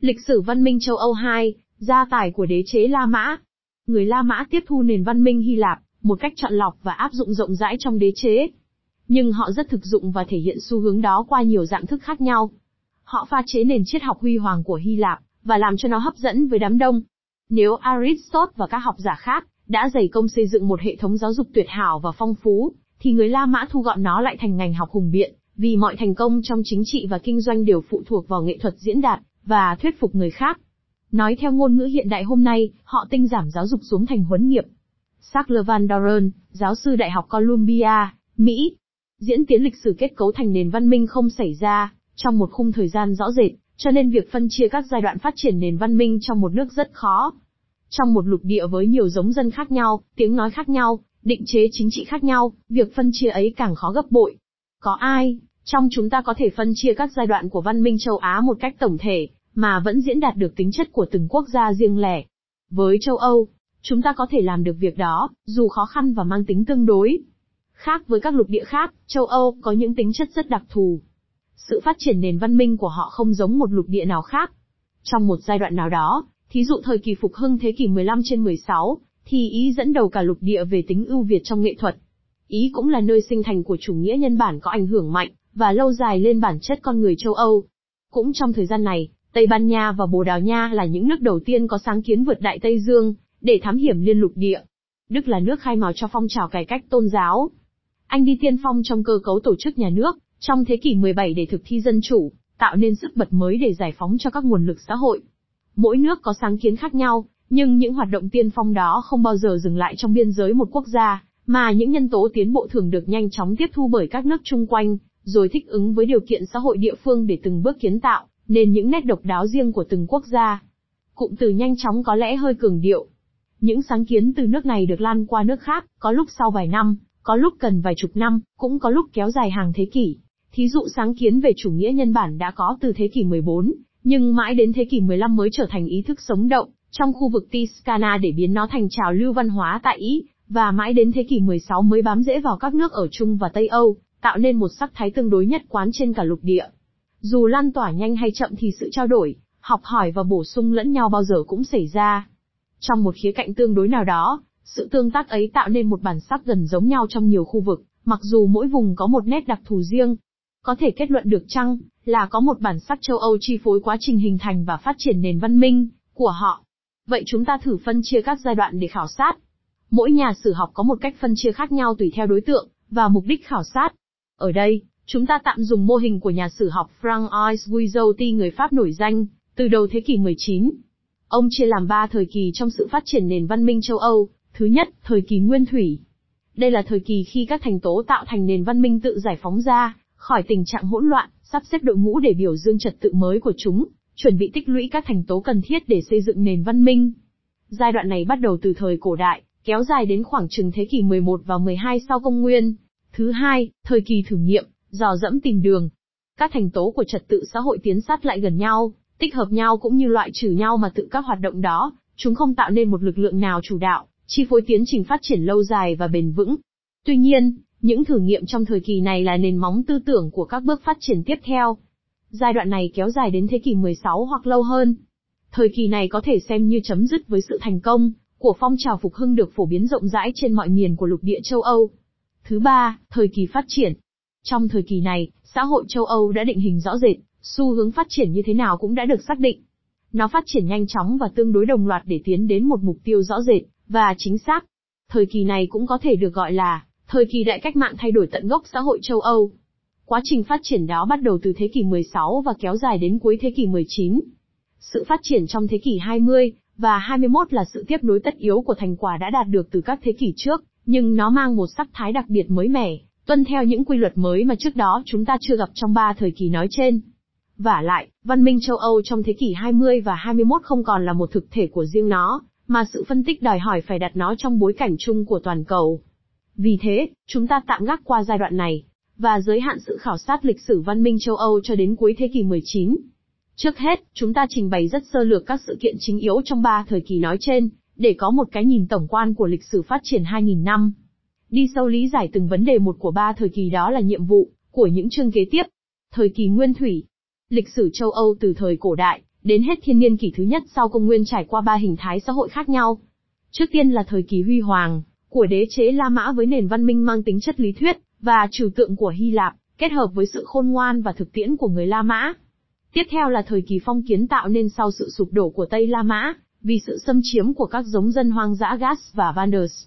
Lịch sử văn minh châu Âu 2, gia tài của đế chế La Mã. Người La Mã tiếp thu nền văn minh Hy Lạp, một cách chọn lọc và áp dụng rộng rãi trong đế chế. Nhưng họ rất thực dụng và thể hiện xu hướng đó qua nhiều dạng thức khác nhau. Họ pha chế nền triết học huy hoàng của Hy Lạp, và làm cho nó hấp dẫn với đám đông. Nếu Aristotle và các học giả khác đã dày công xây dựng một hệ thống giáo dục tuyệt hảo và phong phú, thì người La Mã thu gọn nó lại thành ngành học hùng biện, vì mọi thành công trong chính trị và kinh doanh đều phụ thuộc vào nghệ thuật diễn đạt và thuyết phục người khác. Nói theo ngôn ngữ hiện đại hôm nay, họ tinh giảm giáo dục xuống thành huấn nghiệp. Sackler Van Doren, giáo sư Đại học Columbia, Mỹ. Diễn tiến lịch sử kết cấu thành nền văn minh không xảy ra trong một khung thời gian rõ rệt, cho nên việc phân chia các giai đoạn phát triển nền văn minh trong một nước rất khó. Trong một lục địa với nhiều giống dân khác nhau, tiếng nói khác nhau, định chế chính trị khác nhau, việc phân chia ấy càng khó gấp bội. Có ai, trong chúng ta có thể phân chia các giai đoạn của văn minh châu Á một cách tổng thể, mà vẫn diễn đạt được tính chất của từng quốc gia riêng lẻ. Với châu Âu, chúng ta có thể làm được việc đó, dù khó khăn và mang tính tương đối. Khác với các lục địa khác, châu Âu có những tính chất rất đặc thù. Sự phát triển nền văn minh của họ không giống một lục địa nào khác. Trong một giai đoạn nào đó, thí dụ thời kỳ phục hưng thế kỷ 15 trên 16, thì Ý dẫn đầu cả lục địa về tính ưu việt trong nghệ thuật. Ý cũng là nơi sinh thành của chủ nghĩa nhân bản có ảnh hưởng mạnh và lâu dài lên bản chất con người châu Âu. Cũng trong thời gian này, Tây Ban Nha và Bồ Đào Nha là những nước đầu tiên có sáng kiến vượt Đại Tây Dương, để thám hiểm liên lục địa. Đức là nước khai mào cho phong trào cải cách tôn giáo. Anh đi tiên phong trong cơ cấu tổ chức nhà nước, trong thế kỷ 17 để thực thi dân chủ, tạo nên sức bật mới để giải phóng cho các nguồn lực xã hội. Mỗi nước có sáng kiến khác nhau, nhưng những hoạt động tiên phong đó không bao giờ dừng lại trong biên giới một quốc gia, mà những nhân tố tiến bộ thường được nhanh chóng tiếp thu bởi các nước chung quanh, rồi thích ứng với điều kiện xã hội địa phương để từng bước kiến tạo, nên những nét độc đáo riêng của từng quốc gia. Cụm từ nhanh chóng có lẽ hơi cường điệu. Những sáng kiến từ nước này được lan qua nước khác, có lúc sau vài năm, có lúc cần vài chục năm, cũng có lúc kéo dài hàng thế kỷ. Thí dụ sáng kiến về chủ nghĩa nhân bản đã có từ thế kỷ 14, nhưng mãi đến thế kỷ 15 mới trở thành ý thức sống động, trong khu vực Tiscana để biến nó thành trào lưu văn hóa tại Ý, và mãi đến thế kỷ 16 mới bám rễ vào các nước ở Trung và Tây Âu, tạo nên một sắc thái tương đối nhất quán trên cả lục địa. Dù lan tỏa nhanh hay chậm thì sự trao đổi, học hỏi và bổ sung lẫn nhau bao giờ cũng xảy ra. Trong một khía cạnh tương đối nào đó, sự tương tác ấy tạo nên một bản sắc gần giống nhau trong nhiều khu vực, mặc dù mỗi vùng có một nét đặc thù riêng. Có thể kết luận được chăng, là có một bản sắc châu Âu chi phối quá trình hình thành và phát triển nền văn minh của họ. Vậy chúng ta thử phân chia các giai đoạn để khảo sát. Mỗi nhà sử học có một cách phân chia khác nhau tùy theo đối tượng và mục đích khảo sát. Ở đây, chúng ta tạm dùng mô hình của nhà sử học Francois Guizot người Pháp nổi danh, từ đầu thế kỷ 19. Ông chia làm ba thời kỳ trong sự phát triển nền văn minh châu Âu. Thứ nhất, thời kỳ nguyên thủy. Đây là thời kỳ khi các thành tố tạo thành nền văn minh tự giải phóng ra, khỏi tình trạng hỗn loạn, sắp xếp đội ngũ để biểu dương trật tự mới của chúng, chuẩn bị tích lũy các thành tố cần thiết để xây dựng nền văn minh. Giai đoạn này bắt đầu từ thời cổ đại, kéo dài đến khoảng chừng thế kỷ 11 và 12 sau công nguyên. Thứ hai, thời kỳ thử nghiệm, dò dẫm tìm đường. Các thành tố của trật tự xã hội tiến sát lại gần nhau, tích hợp nhau cũng như loại trừ nhau mà tự các hoạt động đó, chúng không tạo nên một lực lượng nào chủ đạo, chi phối tiến trình phát triển lâu dài và bền vững. Tuy nhiên, những thử nghiệm trong thời kỳ này là nền móng tư tưởng của các bước phát triển tiếp theo. Giai đoạn này kéo dài đến thế kỷ 16 hoặc lâu hơn. Thời kỳ này có thể xem như chấm dứt với sự thành công của phong trào phục hưng được phổ biến rộng rãi trên mọi miền của lục địa châu Âu. Thứ ba, thời kỳ phát triển. Trong thời kỳ này, xã hội châu Âu đã định hình rõ rệt, xu hướng phát triển như thế nào cũng đã được xác định. Nó phát triển nhanh chóng và tương đối đồng loạt để tiến đến một mục tiêu rõ rệt và chính xác. Thời kỳ này cũng có thể được gọi là thời kỳ đại cách mạng thay đổi tận gốc xã hội châu Âu. Quá trình phát triển đó bắt đầu từ thế kỷ 16 và kéo dài đến cuối thế kỷ 19. Sự phát triển trong thế kỷ 20 và 21 là sự tiếp nối tất yếu của thành quả đã đạt được từ các thế kỷ trước, nhưng nó mang một sắc thái đặc biệt mới mẻ, tuân theo những quy luật mới mà trước đó chúng ta chưa gặp trong ba thời kỳ nói trên. Và lại, văn minh châu Âu trong thế kỷ 20 và 21 không còn là một thực thể của riêng nó, mà sự phân tích đòi hỏi phải đặt nó trong bối cảnh chung của toàn cầu. Vì thế, chúng ta tạm gác qua giai đoạn này, và giới hạn sự khảo sát lịch sử văn minh châu Âu cho đến cuối thế kỷ 19. Trước hết, chúng ta trình bày rất sơ lược các sự kiện chính yếu trong ba thời kỳ nói trên, để có một cái nhìn tổng quan của lịch sử phát triển 2.000 năm. Đi sâu lý giải từng vấn đề một của ba thời kỳ đó là nhiệm vụ của những chương kế tiếp. Thời kỳ Nguyên Thủy Lịch sử châu Âu từ thời cổ đại Đến hết thiên niên kỷ thứ nhất sau công nguyên trải qua ba hình thái xã hội khác nhau. Trước tiên là thời kỳ huy hoàng, của đế chế La Mã với nền văn minh mang tính chất lý thuyết, và trừu tượng của Hy Lạp, kết hợp với sự khôn ngoan và thực tiễn của người La Mã. Tiếp theo là thời kỳ phong kiến tạo nên sau sự sụp đổ của Tây La Mã, vì sự xâm chiếm của các giống dân hoang dã Gas và Vanders.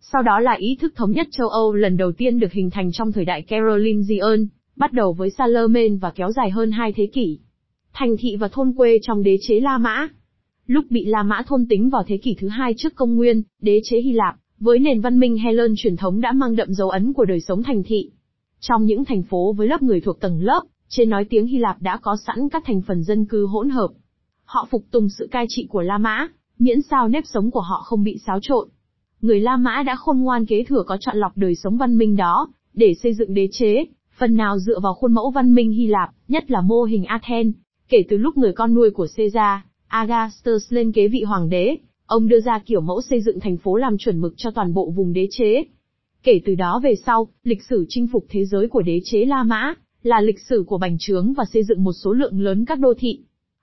Sau đó là ý thức thống nhất châu Âu lần đầu tiên được hình thành trong thời đại Carolingian, bắt đầu với Salomon và kéo dài hơn hai thế kỷ. Thành thị và thôn quê trong đế chế La Mã. Lúc bị La Mã thôn tính vào thế kỷ thứ hai trước công nguyên, đế chế Hy Lạp, với nền văn minh Hellen truyền thống đã mang đậm dấu ấn của đời sống thành thị. Trong những thành phố với lớp người thuộc tầng lớp, trên nói tiếng Hy Lạp đã có sẵn các thành phần dân cư hỗn hợp. Họ phục tùng sự cai trị của La Mã, miễn sao nếp sống của họ không bị xáo trộn. Người La Mã đã khôn ngoan kế thừa có chọn lọc đời sống văn minh đó, để xây dựng đế chế, phần nào dựa vào khuôn mẫu văn minh Hy Lạp, nhất là mô hình Athens, kể từ lúc người con nuôi của Caesar, Augustus lên kế vị hoàng đế, ông đưa ra kiểu mẫu xây dựng thành phố làm chuẩn mực cho toàn bộ vùng đế chế. Kể từ đó về sau, lịch sử chinh phục thế giới của đế chế La Mã, là lịch sử của bành trướng và xây dựng một số lượng lớn các đô thị.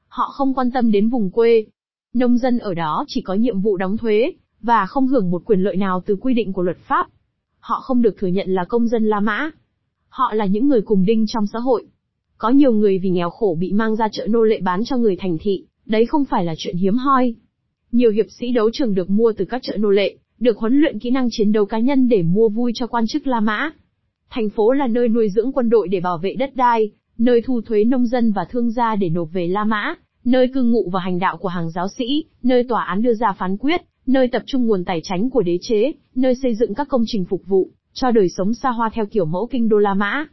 Họ không quan tâm đến vùng quê. Nông dân ở đó chỉ có nhiệm vụ đóng thuế, và không hưởng một quyền lợi nào từ quy định của luật pháp. Họ không được thừa nhận là công dân La Mã. Họ là những người cùng đinh trong xã hội. Có nhiều người vì nghèo khổ bị mang ra chợ nô lệ bán cho người thành thị, đấy không phải là chuyện hiếm hoi. Nhiều hiệp sĩ đấu trường được mua từ các chợ nô lệ, được huấn luyện kỹ năng chiến đấu cá nhân để mua vui cho quan chức La Mã. Thành phố là nơi nuôi dưỡng quân đội để bảo vệ đất đai, nơi thu thuế nông dân và thương gia để nộp về La Mã, nơi cư ngụ và hành đạo của hàng giáo sĩ, nơi tòa án đưa ra phán quyết, nơi tập trung nguồn tài chính của đế chế, nơi xây dựng các công trình phục vụ cho đời sống xa hoa theo kiểu mẫu kinh đô La Mã.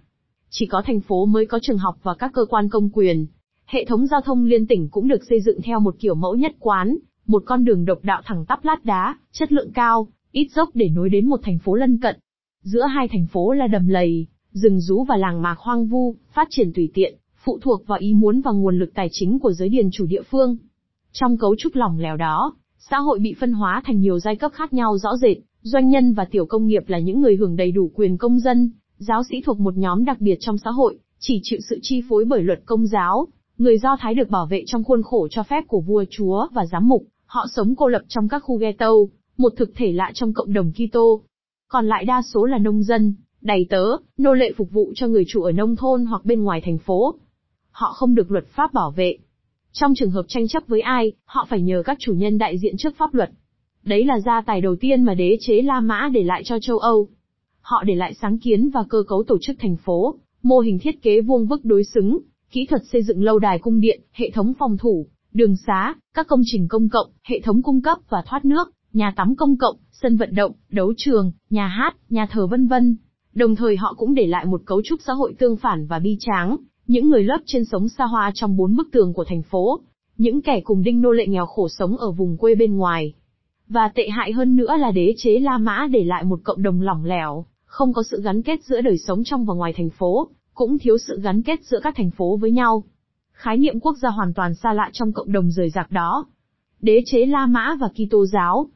Chỉ có thành phố mới có trường học và các cơ quan công quyền. Hệ thống giao thông liên tỉnh cũng được xây dựng theo một kiểu mẫu nhất quán, một con đường độc đạo thẳng tắp lát đá, chất lượng cao, ít dốc để nối đến một thành phố lân cận. Giữa hai thành phố là đầm lầy, rừng rú và làng mạc hoang vu, phát triển tùy tiện, phụ thuộc vào ý muốn và nguồn lực tài chính của giới điền chủ địa phương. Trong cấu trúc lỏng lẻo đó, xã hội bị phân hóa thành nhiều giai cấp khác nhau rõ rệt, doanh nhân và tiểu công nghiệp là những người hưởng đầy đủ quyền công dân, giáo sĩ thuộc một nhóm đặc biệt trong xã hội, chỉ chịu sự chi phối bởi luật công giáo, người Do Thái được bảo vệ trong khuôn khổ cho phép của vua chúa và giám mục, họ sống cô lập trong các khu ghetto, một thực thể lạ trong cộng đồng Kitô. Còn lại đa số là nông dân, đầy tớ, nô lệ phục vụ cho người chủ ở nông thôn hoặc bên ngoài thành phố. Họ không được luật pháp bảo vệ. Trong trường hợp tranh chấp với ai, họ phải nhờ các chủ nhân đại diện trước pháp luật. Đấy là gia tài đầu tiên mà đế chế La Mã để lại cho châu Âu. Họ để lại sáng kiến và cơ cấu tổ chức thành phố, mô hình thiết kế vuông vức đối xứng, kỹ thuật xây dựng lâu đài cung điện, hệ thống phòng thủ, đường xá, các công trình công cộng, hệ thống cung cấp và thoát nước, nhà tắm công cộng, sân vận động, đấu trường, nhà hát, nhà thờ vân vân. Đồng thời họ cũng để lại một cấu trúc xã hội tương phản và bi tráng, những người lớp trên sống xa hoa trong bốn bức tường của thành phố, những kẻ cùng đinh nô lệ nghèo khổ sống ở vùng quê bên ngoài. Và tệ hại hơn nữa là đế chế La Mã để lại một cộng đồng lỏng lẻo, không có sự gắn kết giữa đời sống trong và ngoài thành phố, cũng thiếu sự gắn kết giữa các thành phố với nhau. Khái niệm quốc gia hoàn toàn xa lạ trong cộng đồng rời rạc đó. Đế chế La Mã và Kitô giáo.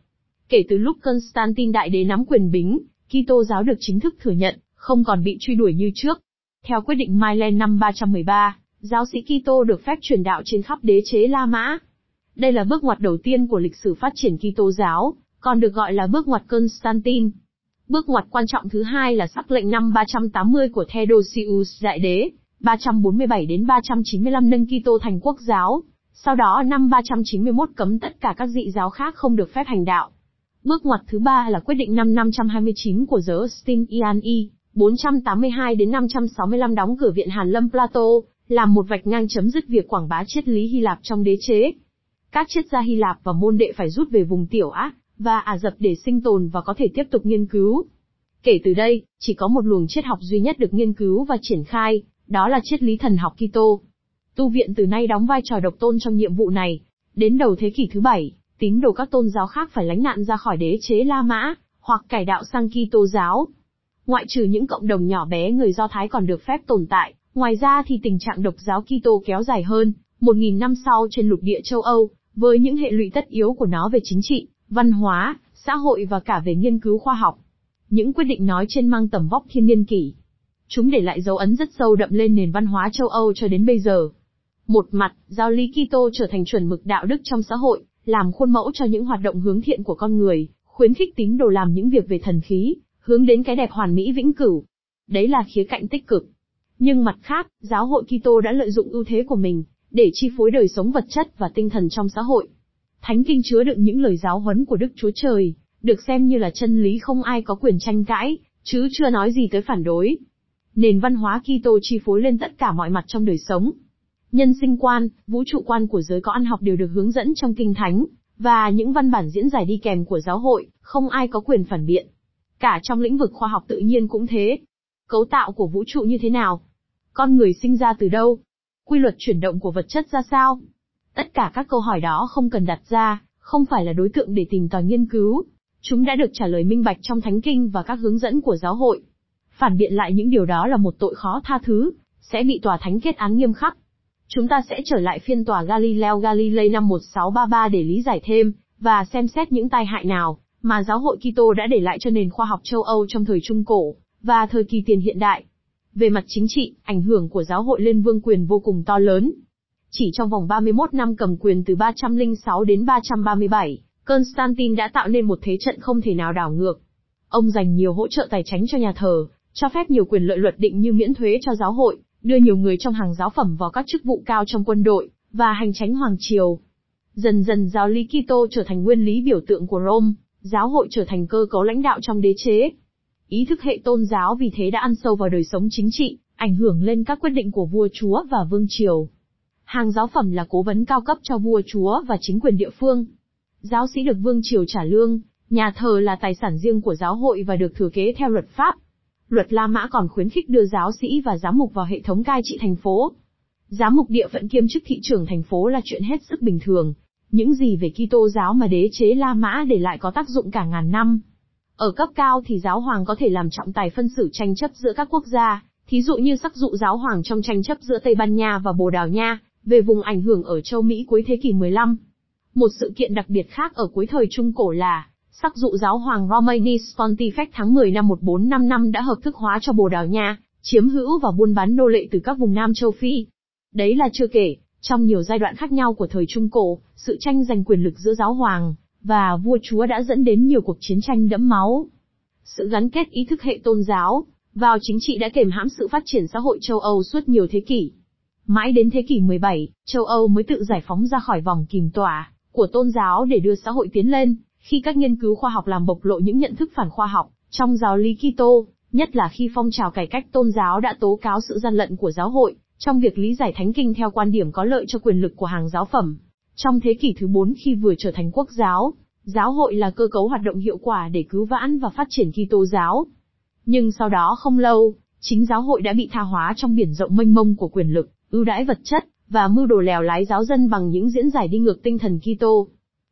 Kể từ lúc Constantine đại đế nắm quyền bính, Kitô giáo được chính thức thừa nhận, không còn bị truy đuổi như trước. Theo quyết định Mylen năm 313, giáo sĩ Kitô được phép truyền đạo trên khắp đế chế La Mã. Đây là bước ngoặt đầu tiên của lịch sử phát triển Kitô giáo, còn được gọi là bước ngoặt Constantine. Bước ngoặt quan trọng thứ hai là sắc lệnh năm 380 của Theodosius đại đế, 347 đến 395 nâng Kitô thành quốc giáo. Sau đó năm 391 cấm tất cả các dị giáo khác không được phép hành đạo. Bước ngoặt thứ ba là quyết định năm 529 của Justinian I, 482 đến 565 đóng cửa viện Hàn Lâm Plato, làm một vạch ngang chấm dứt việc quảng bá triết lý Hy Lạp trong đế chế. Các triết gia Hy Lạp và môn đệ phải rút về vùng tiểu Á và Ả Rập để sinh tồn và có thể tiếp tục nghiên cứu. Kể từ đây, chỉ có một luồng triết học duy nhất được nghiên cứu và triển khai, đó là triết lý thần học Kitô. Tu viện từ nay đóng vai trò độc tôn trong nhiệm vụ này. Đến đầu thế kỷ thứ bảy, tín đồ các tôn giáo khác phải lánh nạn ra khỏi đế chế La Mã, hoặc cải đạo sang Kitô giáo. Ngoại trừ những cộng đồng nhỏ bé người Do Thái còn được phép tồn tại, ngoài ra thì tình trạng độc giáo Kitô kéo dài hơn, một nghìn năm sau trên lục địa châu Âu, với những hệ lụy tất yếu của nó về chính trị, văn hóa, xã hội và cả về nghiên cứu khoa học. Những quyết định nói trên mang tầm vóc thiên niên kỷ. Chúng để lại dấu ấn rất sâu đậm lên nền văn hóa châu Âu cho đến bây giờ. Một mặt, giáo lý Kitô trở thành chuẩn mực đạo đức trong xã hội, làm khuôn mẫu cho những hoạt động hướng thiện của con người, khuyến khích tín đồ làm những việc về thần khí, hướng đến cái đẹp hoàn mỹ vĩnh cửu. Đấy là khía cạnh tích cực. Nhưng mặt khác, giáo hội Kitô đã lợi dụng ưu thế của mình, để chi phối đời sống vật chất và tinh thần trong xã hội. Thánh kinh chứa đựng những lời giáo huấn của Đức Chúa Trời, được xem như là chân lý không ai có quyền tranh cãi, chứ chưa nói gì tới phản đối. Nền văn hóa Kitô chi phối lên tất cả mọi mặt trong đời sống. Nhân sinh quan, vũ trụ quan của giới có ăn học đều được hướng dẫn trong kinh thánh, và những văn bản diễn giải đi kèm của giáo hội, không ai có quyền phản biện. Cả trong lĩnh vực khoa học tự nhiên cũng thế. Cấu tạo của vũ trụ như thế nào? Con người sinh ra từ đâu? Quy luật chuyển động của vật chất ra sao? Tất cả các câu hỏi đó không cần đặt ra, không phải là đối tượng để tìm tòi nghiên cứu. Chúng đã được trả lời minh bạch trong Thánh Kinh và các hướng dẫn của giáo hội. Phản biện lại những điều đó là một tội khó tha thứ, sẽ bị tòa thánh kết án nghiêm khắc. Chúng ta sẽ trở lại phiên tòa Galileo Galilei năm 1633 để lý giải thêm, và xem xét những tai hại nào, mà giáo hội Kitô đã để lại cho nền khoa học châu Âu trong thời Trung Cổ, và thời kỳ tiền hiện đại. Về mặt chính trị, ảnh hưởng của giáo hội lên vương quyền vô cùng to lớn. Chỉ trong vòng 31 năm cầm quyền từ 306 đến 337, Constantine đã tạo nên một thế trận không thể nào đảo ngược. Ông dành nhiều hỗ trợ tài chính cho nhà thờ, cho phép nhiều quyền lợi luật định như miễn thuế cho giáo hội, đưa nhiều người trong hàng giáo phẩm vào các chức vụ cao trong quân đội, và hành tránh hoàng triều. Dần dần giáo lý Kitô trở thành nguyên lý biểu tượng của Rome, giáo hội trở thành cơ cấu lãnh đạo trong đế chế. Ý thức hệ tôn giáo vì thế đã ăn sâu vào đời sống chính trị, ảnh hưởng lên các quyết định của vua chúa và vương triều. Hàng giáo phẩm là cố vấn cao cấp cho vua chúa và chính quyền địa phương. Giáo sĩ được vương triều trả lương, nhà thờ là tài sản riêng của giáo hội và được thừa kế theo luật pháp. Luật La Mã còn khuyến khích đưa giáo sĩ và giám mục vào hệ thống cai trị thành phố. Giám mục địa phận kiêm chức thị trưởng thành phố là chuyện hết sức bình thường. Những gì về Kitô giáo mà đế chế La Mã để lại có tác dụng cả ngàn năm. Ở cấp cao thì giáo hoàng có thể làm trọng tài phân xử tranh chấp giữa các quốc gia, thí dụ như sắc dụ giáo hoàng trong tranh chấp giữa Tây Ban Nha và Bồ Đào Nha, về vùng ảnh hưởng ở châu Mỹ cuối thế kỷ 15. Một sự kiện đặc biệt khác ở cuối thời Trung Cổ là, sắc dụ giáo hoàng Romanis Pontifex tháng 10 năm 1455 đã hợp thức hóa cho Bồ Đào Nha, chiếm hữu và buôn bán nô lệ từ các vùng Nam châu Phi. Đấy là chưa kể, trong nhiều giai đoạn khác nhau của thời Trung Cổ, sự tranh giành quyền lực giữa giáo hoàng và vua chúa đã dẫn đến nhiều cuộc chiến tranh đẫm máu. Sự gắn kết ý thức hệ tôn giáo vào chính trị đã kềm hãm sự phát triển xã hội châu Âu suốt nhiều thế kỷ. Mãi đến thế kỷ 17, châu Âu mới tự giải phóng ra khỏi vòng kìm tỏa của tôn giáo để đưa xã hội tiến lên, khi các nghiên cứu khoa học làm bộc lộ những nhận thức phản khoa học trong giáo lý Kitô, nhất là khi phong trào cải cách tôn giáo đã tố cáo sự gian lận của giáo hội trong việc lý giải thánh kinh theo quan điểm có lợi cho quyền lực của hàng giáo phẩm. Trong thế kỷ thứ 4 khi vừa trở thành quốc giáo, giáo hội là cơ cấu hoạt động hiệu quả để cứu vãn và phát triển Kitô giáo. Nhưng sau đó không lâu, chính giáo hội đã bị tha hóa trong biển rộng mênh mông của quyền lực, ưu đãi vật chất và mưu đồ lèo lái giáo dân bằng những diễn giải đi ngược tinh thần Kitô.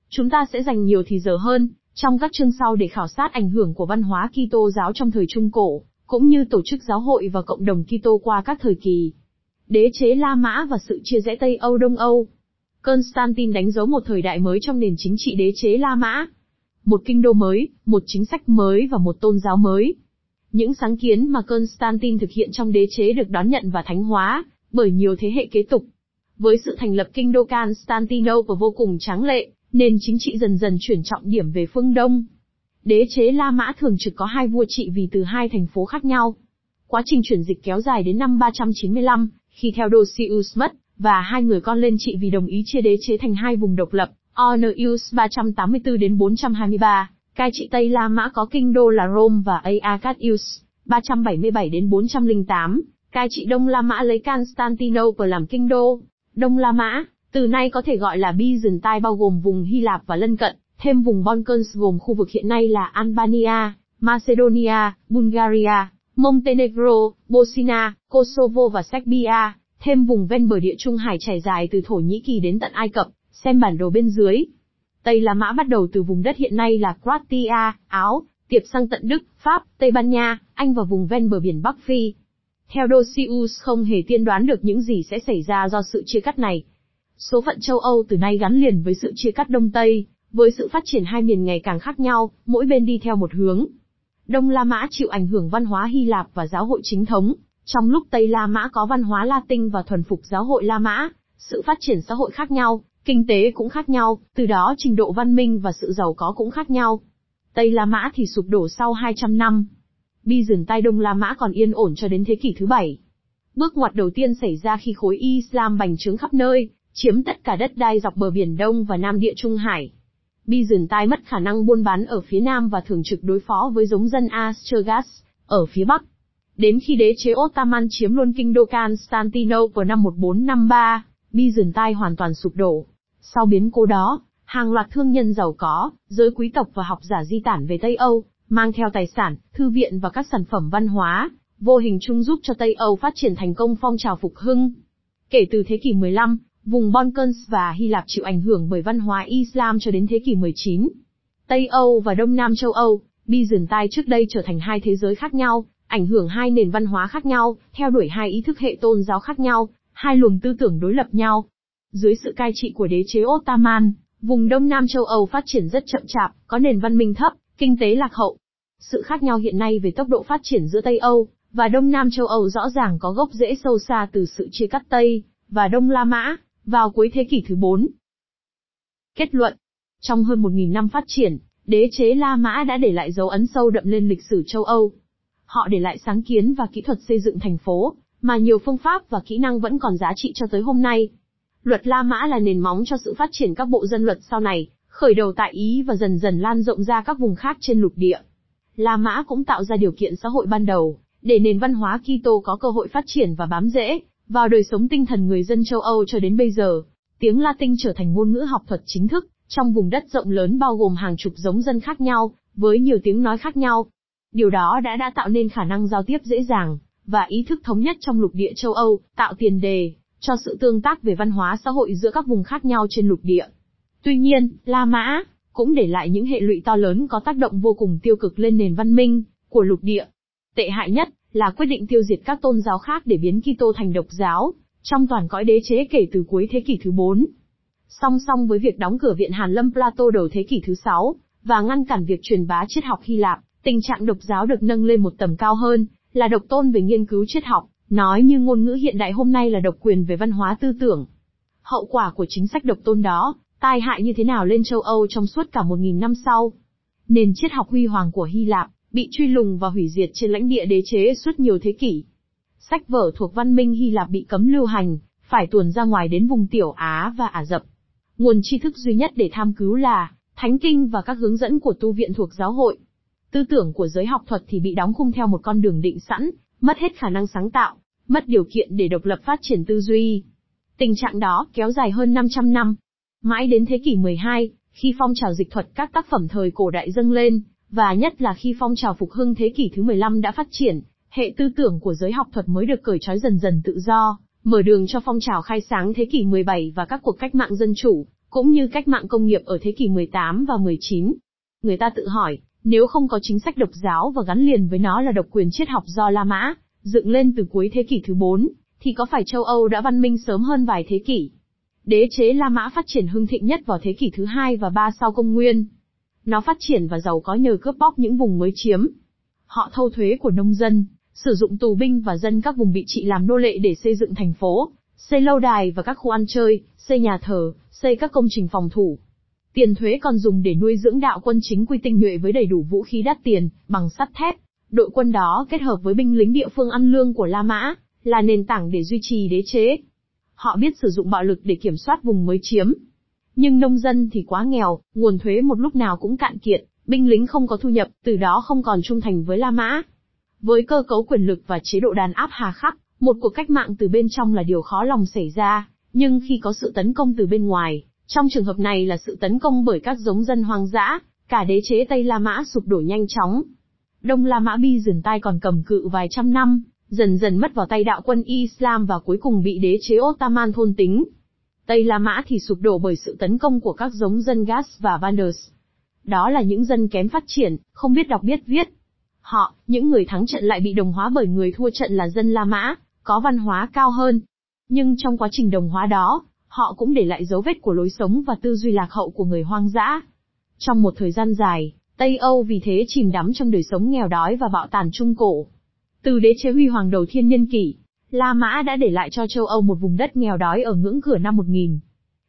Chúng ta sẽ dành nhiều thì giờ hơn trong các chương sau để khảo sát ảnh hưởng của văn hóa Kitô giáo trong thời Trung Cổ, cũng như tổ chức giáo hội và cộng đồng Kitô qua các thời kỳ. Đế chế La Mã và sự chia rẽ Tây Âu Đông Âu. Constantine đánh dấu một thời đại mới trong nền chính trị đế chế La Mã. Một kinh đô mới, một chính sách mới và một tôn giáo mới. Những sáng kiến mà Constantine thực hiện trong đế chế được đón nhận và thánh hóa bởi nhiều thế hệ kế tục. Với sự thành lập kinh đô Constantinople vô cùng tráng lệ, nền chính trị dần dần chuyển trọng điểm về phương Đông. Đế chế La Mã thường trực có hai vua trị vì từ hai thành phố khác nhau. Quá trình chuyển dịch kéo dài đến năm 395, khi Theodosius mất, và hai người con lên trị vì đồng ý chia đế chế thành hai vùng độc lập, Honorius 384 đến 423, cai trị Tây La Mã có kinh đô là Rome và Aacatius 377 đến 408, cai trị Đông La Mã lấy Constantinople làm kinh đô. Đông La Mã, từ nay có thể gọi là Byzantine bao gồm vùng Hy Lạp và lân cận, thêm vùng Balkans gồm khu vực hiện nay là Albania, Macedonia, Bulgaria, Montenegro, Bosnia, Kosovo và Serbia, thêm vùng ven bờ địa Trung Hải trải dài từ Thổ Nhĩ Kỳ đến tận Ai Cập, xem bản đồ bên dưới. Tây La Mã bắt đầu từ vùng đất hiện nay là Croatia, Áo, tiệp sang tận Đức, Pháp, Tây Ban Nha, Anh và vùng ven bờ biển Bắc Phi. Theo Dosius không hề tiên đoán được những gì sẽ xảy ra do sự chia cắt này. Số phận châu Âu từ nay gắn liền với sự chia cắt Đông Tây, với sự phát triển hai miền ngày càng khác nhau, mỗi bên đi theo một hướng. Đông La Mã chịu ảnh hưởng văn hóa Hy Lạp và giáo hội chính thống, trong lúc Tây La Mã có văn hóa Latin và thuần phục giáo hội La Mã, Sự phát triển xã hội khác nhau, kinh tế cũng khác nhau, từ đó trình độ văn minh và sự giàu có cũng khác nhau. Tây La Mã thì sụp đổ sau 200 năm. Byzantine Đông La Mã còn yên ổn cho đến thế kỷ thứ bảy. Bước ngoặt đầu tiên xảy ra khi khối Islam bành trướng khắp nơi, chiếm tất cả đất đai dọc bờ biển Đông và Nam Địa Trung Hải. Byzantine mất khả năng buôn bán ở phía Nam và thường trực đối phó với giống dân Asturgas ở phía Bắc. Đến khi đế chế Ottoman chiếm luôn kinh đô Constantinople năm 1453, Byzantine hoàn toàn sụp đổ. Sau biến cố đó, hàng loạt thương nhân giàu có, giới quý tộc và học giả di tản về Tây Âu, mang theo tài sản, thư viện và các sản phẩm văn hóa, vô hình chung giúp cho Tây Âu phát triển thành công phong trào phục hưng. Kể từ thế kỷ 15, vùng Balkans và Hy Lạp chịu ảnh hưởng bởi văn hóa Islam cho đến thế kỷ 19. Tây Âu và Đông Nam châu Âu, Byzantine trước đây trở thành hai thế giới khác nhau, ảnh hưởng hai nền văn hóa khác nhau, theo đuổi hai ý thức hệ tôn giáo khác nhau, hai luồng tư tưởng đối lập nhau. Dưới sự cai trị của đế chế Ottoman, vùng Đông Nam châu Âu phát triển rất chậm chạp, có nền văn minh thấp, kinh tế lạc hậu. Sự khác nhau hiện nay về tốc độ phát triển giữa Tây Âu và Đông Nam châu Âu rõ ràng có gốc rễ sâu xa từ sự chia cắt Tây và Đông La Mã vào cuối thế kỷ thứ 4. Kết luận Trong hơn 1.000 năm phát triển, đế chế La Mã đã để lại dấu ấn sâu đậm lên lịch sử châu Âu. Họ để lại sáng kiến và kỹ thuật xây dựng thành phố, mà nhiều phương pháp và kỹ năng vẫn còn giá trị cho tới hôm nay. Luật La Mã là nền móng cho sự phát triển các bộ dân luật sau này, khởi đầu tại Ý và dần dần lan rộng ra các vùng khác trên lục địa. La Mã cũng tạo ra điều kiện xã hội ban đầu, để nền văn hóa Kitô có cơ hội phát triển và bám rễ vào đời sống tinh thần người dân châu Âu cho đến bây giờ. Tiếng Latin trở thành ngôn ngữ học thuật chính thức trong vùng đất rộng lớn bao gồm hàng chục giống dân khác nhau, với nhiều tiếng nói khác nhau. Điều đó đã đã tạo nên khả năng giao tiếp dễ dàng và ý thức thống nhất trong lục địa châu Âu, tạo tiền đề cho sự tương tác về văn hóa xã hội giữa các vùng khác nhau trên lục địa. Tuy nhiên, La Mã cũng để lại những hệ lụy to lớn có tác động vô cùng tiêu cực lên nền văn minh của lục địa. Tệ hại nhất là quyết định tiêu diệt các tôn giáo khác để biến Kitô thành độc giáo trong toàn cõi đế chế kể từ cuối thế kỷ thứ 4. Song song với việc đóng cửa viện Hàn Lâm Plato đầu thế kỷ thứ 6 và ngăn cản việc truyền bá triết học Hy Lạp, tình trạng độc giáo được nâng lên một tầm cao hơn, là độc tôn về nghiên cứu triết học, nói như ngôn ngữ hiện đại hôm nay là độc quyền về văn hóa tư tưởng. Hậu quả của chính sách độc tôn đó, tai hại như thế nào lên châu Âu trong suốt cả một nghìn năm sau. Nền triết học huy hoàng của Hy Lạp, bị truy lùng và hủy diệt trên lãnh địa đế chế suốt nhiều thế kỷ. Sách vở thuộc văn minh Hy Lạp bị cấm lưu hành, phải tuồn ra ngoài đến vùng Tiểu Á và Ả Rập. Nguồn tri thức duy nhất để tham cứu là Thánh Kinh và các hướng dẫn của tu viện thuộc giáo hội. Tư tưởng của giới học thuật thì bị đóng khung theo một con đường định sẵn, mất hết khả năng sáng tạo, mất điều kiện để độc lập phát triển tư duy. Tình trạng đó kéo dài hơn 500 năm. Mãi đến thế kỷ 12, khi phong trào dịch thuật các tác phẩm thời cổ đại dâng lên, và nhất là khi phong trào phục hưng thế kỷ thứ 15 đã phát triển, hệ tư tưởng của giới học thuật mới được cởi trói dần dần tự do, mở đường cho phong trào khai sáng thế kỷ 17 và các cuộc cách mạng dân chủ, cũng như cách mạng công nghiệp ở thế kỷ 18 và 19. Người ta tự hỏi, nếu không có chính sách độc giáo và gắn liền với nó là độc quyền triết học do La Mã, dựng lên từ cuối thế kỷ thứ 4, thì có phải châu Âu đã văn minh sớm hơn vài thế kỷ? Đế chế La Mã phát triển hưng thịnh nhất vào thế kỷ thứ hai và ba sau công nguyên. Nó phát triển và giàu có nhờ cướp bóc những vùng mới chiếm. Họ thâu thuế của nông dân, sử dụng tù binh và dân các vùng bị trị làm nô lệ để xây dựng thành phố, xây lâu đài và các khu ăn chơi, xây nhà thờ, xây các công trình phòng thủ. Tiền thuế còn dùng để nuôi dưỡng đạo quân chính quy tinh nhuệ với đầy đủ vũ khí đắt tiền, bằng sắt thép. Đội quân đó kết hợp với binh lính địa phương ăn lương của La Mã, là nền tảng để duy trì đế chế. Họ biết sử dụng bạo lực để kiểm soát vùng mới chiếm. Nhưng nông dân thì quá nghèo, nguồn thuế một lúc nào cũng cạn kiệt, binh lính không có thu nhập, từ đó không còn trung thành với La Mã. Với cơ cấu quyền lực và chế độ đàn áp hà khắc, một cuộc cách mạng từ bên trong là điều khó lòng xảy ra, nhưng khi có sự tấn công từ bên ngoài, trong trường hợp này là sự tấn công bởi các giống dân hoang dã, cả đế chế Tây La Mã sụp đổ nhanh chóng. Đông La Mã Bi dừng tay còn cầm cự vài trăm năm, dần dần mất vào tay đạo quân Islam và cuối cùng bị đế chế Ottoman thôn tính. Tây La Mã thì sụp đổ bởi sự tấn công của các giống dân Gas và Vanders. Đó là những dân kém phát triển, không biết đọc biết viết. Họ, những người thắng trận lại bị đồng hóa bởi người thua trận là dân La Mã, có văn hóa cao hơn. Nhưng trong quá trình đồng hóa đó, họ cũng để lại dấu vết của lối sống và tư duy lạc hậu của người hoang dã. Trong một thời gian dài, Tây Âu vì thế chìm đắm trong đời sống nghèo đói và bạo tàn trung cổ. Từ đế chế huy hoàng đầu thiên niên kỷ, La Mã đã để lại cho châu Âu một vùng đất nghèo đói ở ngưỡng cửa năm 1000.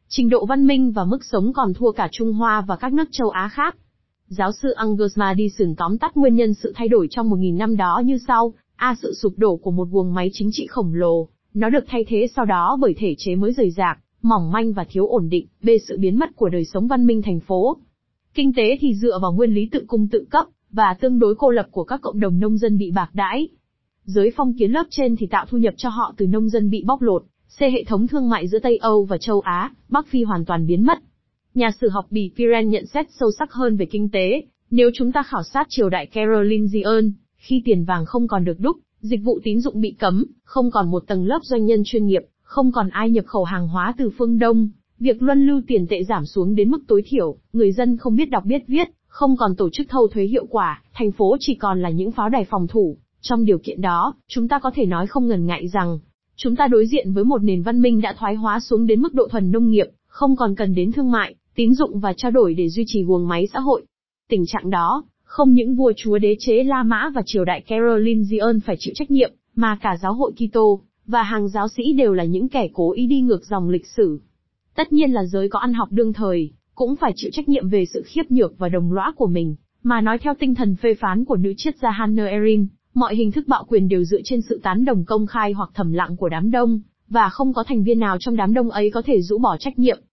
Trình độ văn minh và mức sống còn thua cả Trung Hoa và các nước châu Á khác. Giáo sư Angus Madison tóm tắt nguyên nhân sự thay đổi trong 1000 năm đó như sau, A. Sự sụp đổ của một guồng máy chính trị khổng lồ, nó được thay thế sau đó bởi thể chế mới rời rạc, mỏng manh và thiếu ổn định, B. Sự biến mất của đời sống văn minh thành phố. Kinh tế thì dựa vào nguyên lý tự cung tự cấp, và tương đối cô lập của các cộng đồng nông dân bị bạc đãi. Giới phong kiến lớp trên thì tạo thu nhập cho họ từ nông dân bị bóc lột, C. Hệ thống thương mại giữa Tây Âu và châu Á, Bắc Phi hoàn toàn biến mất. Nhà sử học Bỉ Piren nhận xét sâu sắc hơn về kinh tế, nếu chúng ta khảo sát triều đại Carolingian, khi tiền vàng không còn được đúc, dịch vụ tín dụng bị cấm, không còn một tầng lớp doanh nhân chuyên nghiệp, không còn ai nhập khẩu hàng hóa từ phương Đông, việc luân lưu tiền tệ giảm xuống đến mức tối thiểu, người dân không biết đọc biết viết, không còn tổ chức thâu thuế hiệu quả, thành phố chỉ còn là những pháo đài phòng thủ. Trong điều kiện đó, chúng ta có thể nói không ngần ngại rằng, chúng ta đối diện với một nền văn minh đã thoái hóa xuống đến mức độ thuần nông nghiệp, không còn cần đến thương mại, tín dụng và trao đổi để duy trì guồng máy xã hội. Tình trạng đó, không những vua chúa đế chế La Mã và triều đại Carolingian phải chịu trách nhiệm, mà cả giáo hội Kitô và hàng giáo sĩ đều là những kẻ cố ý đi ngược dòng lịch sử. Tất nhiên là giới có ăn học đương thời, cũng phải chịu trách nhiệm về sự khiếp nhược và đồng lõa của mình, mà nói theo tinh thần phê phán của nữ triết gia Hannah Erin, mọi hình thức bạo quyền đều dựa trên sự tán đồng công khai hoặc thầm lặng của đám đông, và không có thành viên nào trong đám đông ấy có thể rũ bỏ trách nhiệm.